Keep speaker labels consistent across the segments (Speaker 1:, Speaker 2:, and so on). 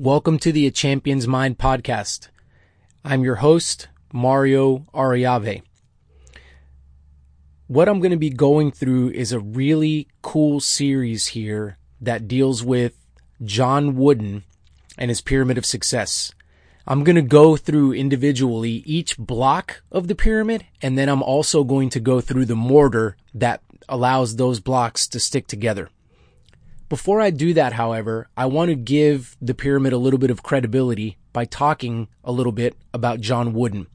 Speaker 1: Welcome to the A Champion's Mind podcast. I'm your host, Mario Ariave. What I'm going to be going through is a really cool series here that deals with John Wooden and his pyramid of success. I'm going to go through individually each block of the pyramid, and then I'm also going to go through the mortar that allows those blocks to stick together. Before I do that, however, I want to give the pyramid a little bit of credibility by talking a little bit about John Wooden.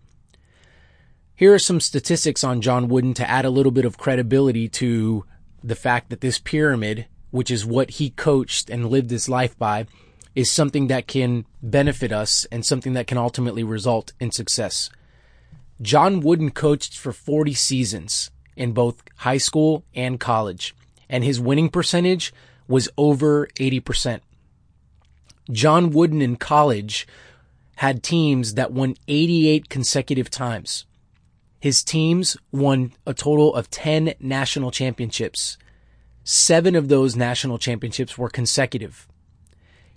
Speaker 1: Here are some statistics on John Wooden to add a little bit of credibility to the fact that this pyramid, which is what he coached and lived his life by, is something that can benefit us and something that can ultimately result in success. John Wooden coached for 40 seasons in both high school and college, and his winning percentage was over 80%. John Wooden in college had teams that won 88 consecutive times. His teams won a total of 10 national championships. Seven of those national championships were consecutive.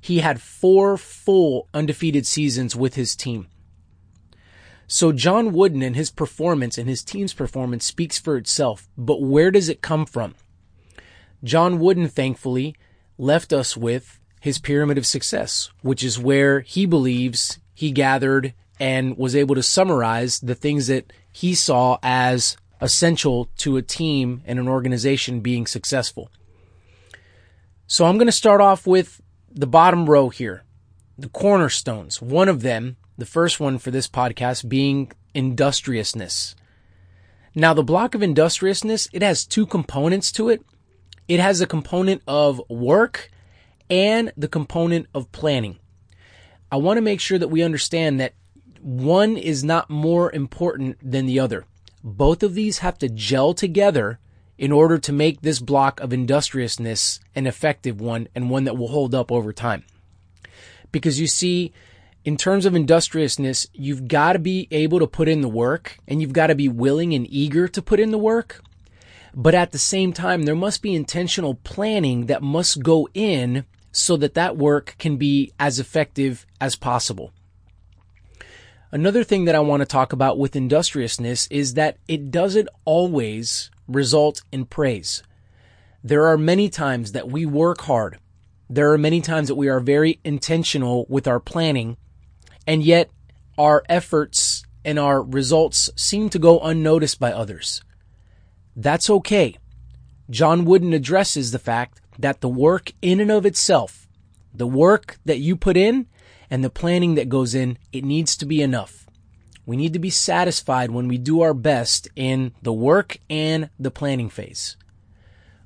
Speaker 1: He had four full undefeated seasons with his team. So John Wooden and his performance and his team's performance speaks for itself. But where does it come from? John Wooden, thankfully, left us with his pyramid of success, which is where he believes he gathered and was able to summarize the things that he saw as essential to a team and an organization being successful. So I'm going to start off with the bottom row here, the cornerstones. One of them, the first one for this podcast being industriousness. Now, the block of industriousness, it has two components to it. It has a component of work and the component of planning. I want to make sure that we understand that one is not more important than the other. Both of these have to gel together in order to make this block of industriousness an effective one and one that will hold up over time. Because you see, in terms of industriousness, you've got to be able to put in the work and you've got to be willing and eager to put in the work. But at the same time, there must be intentional planning that must go in so that that work can be as effective as possible. Another thing that I want to talk about with industriousness is that it doesn't always result in praise. There are many times that we work hard. There are many times that we are very intentional with our planning, and yet our efforts and our results seem to go unnoticed by others. That's okay. John Wooden addresses the fact that the work in and of itself, the work that you put in and the planning that goes in, it needs to be enough. We need to be satisfied when we do our best in the work and the planning phase.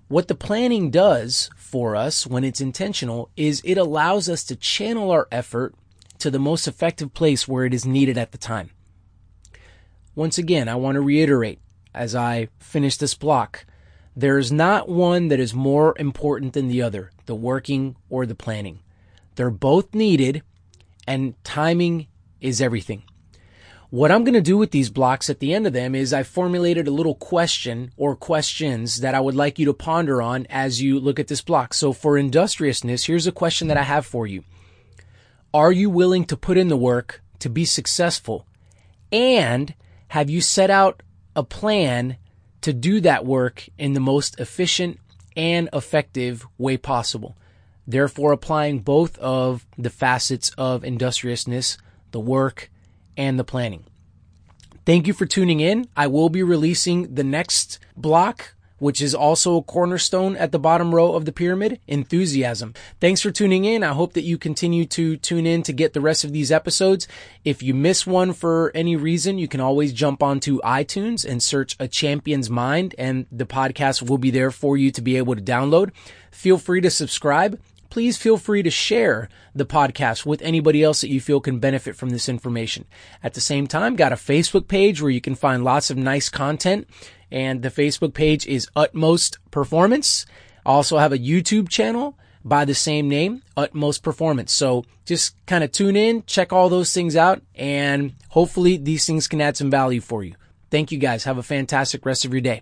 Speaker 1: What the planning does for us when it's intentional is it allows us to channel our effort to the most effective place where it is needed at the time. Once again, I want to reiterate as I finish this block. There is not one that is more important than the other, the working or the planning. They're both needed, and timing is everything. What I'm going to do with these blocks at the end of them is I formulated a little question or questions that I would like you to ponder on as you look at this block. So for industriousness, here's a question that I have for you. Are you willing to put in the work to be successful? And have you set out a plan to do that work in the most efficient and effective way possible. Therefore, applying both of the facets of industriousness, the work, and the planning. Thank you for tuning in. I will be releasing the next block which is also a cornerstone at the bottom row of the pyramid, enthusiasm. Thanks for tuning in. I hope that you continue to tune in to get the rest of these episodes. If you miss one for any reason, you can always jump onto iTunes and search a champion's mind and the podcast will be there for you to be able to download. Feel free to subscribe please feel free to share the podcast with anybody else that you feel can benefit from this information. At the same time, got a Facebook page where you can find lots of nice content and the Facebook page is Utmost Performance. I also have a YouTube channel by the same name, Utmost Performance. So just kind of tune in, check all those things out, and hopefully these things can add some value for you. Thank you guys. Have a fantastic rest of your day.